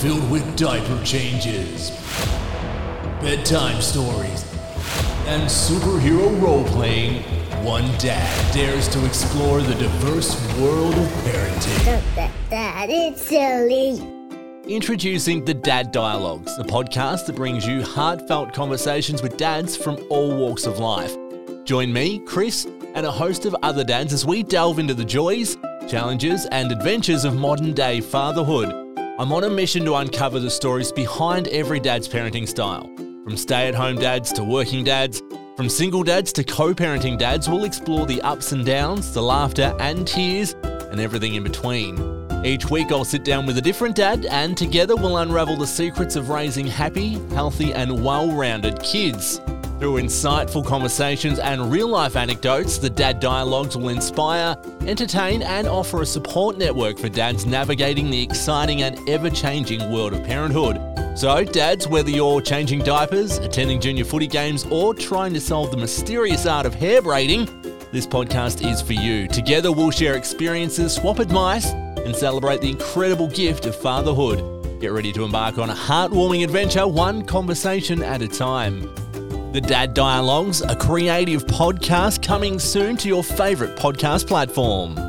filled with diaper changes, bedtime stories, and superhero role playing, one dad dares to explore the diverse world of parenting. That, that, it's silly. Introducing the Dad Dialogues, the podcast that brings you heartfelt conversations with dads from all walks of life. Join me, Chris, and a host of other dads as we delve into the joys, challenges, and adventures of modern day fatherhood. I'm on a mission to uncover the stories behind every dad's parenting style. From stay at home dads to working dads, from single dads to co parenting dads, we'll explore the ups and downs, the laughter and tears, and everything in between. Each week, I'll sit down with a different dad, and together we'll unravel the secrets of raising happy, healthy, and well rounded kids. Through insightful conversations and real life anecdotes, the Dad Dialogues will inspire, entertain, and offer a support network for dads navigating the exciting and ever changing world of parenthood. So, dads, whether you're changing diapers, attending junior footy games, or trying to solve the mysterious art of hair braiding, this podcast is for you. Together, we'll share experiences, swap advice, and celebrate the incredible gift of fatherhood. Get ready to embark on a heartwarming adventure, one conversation at a time. The Dad Dialogues, a creative podcast coming soon to your favourite podcast platform.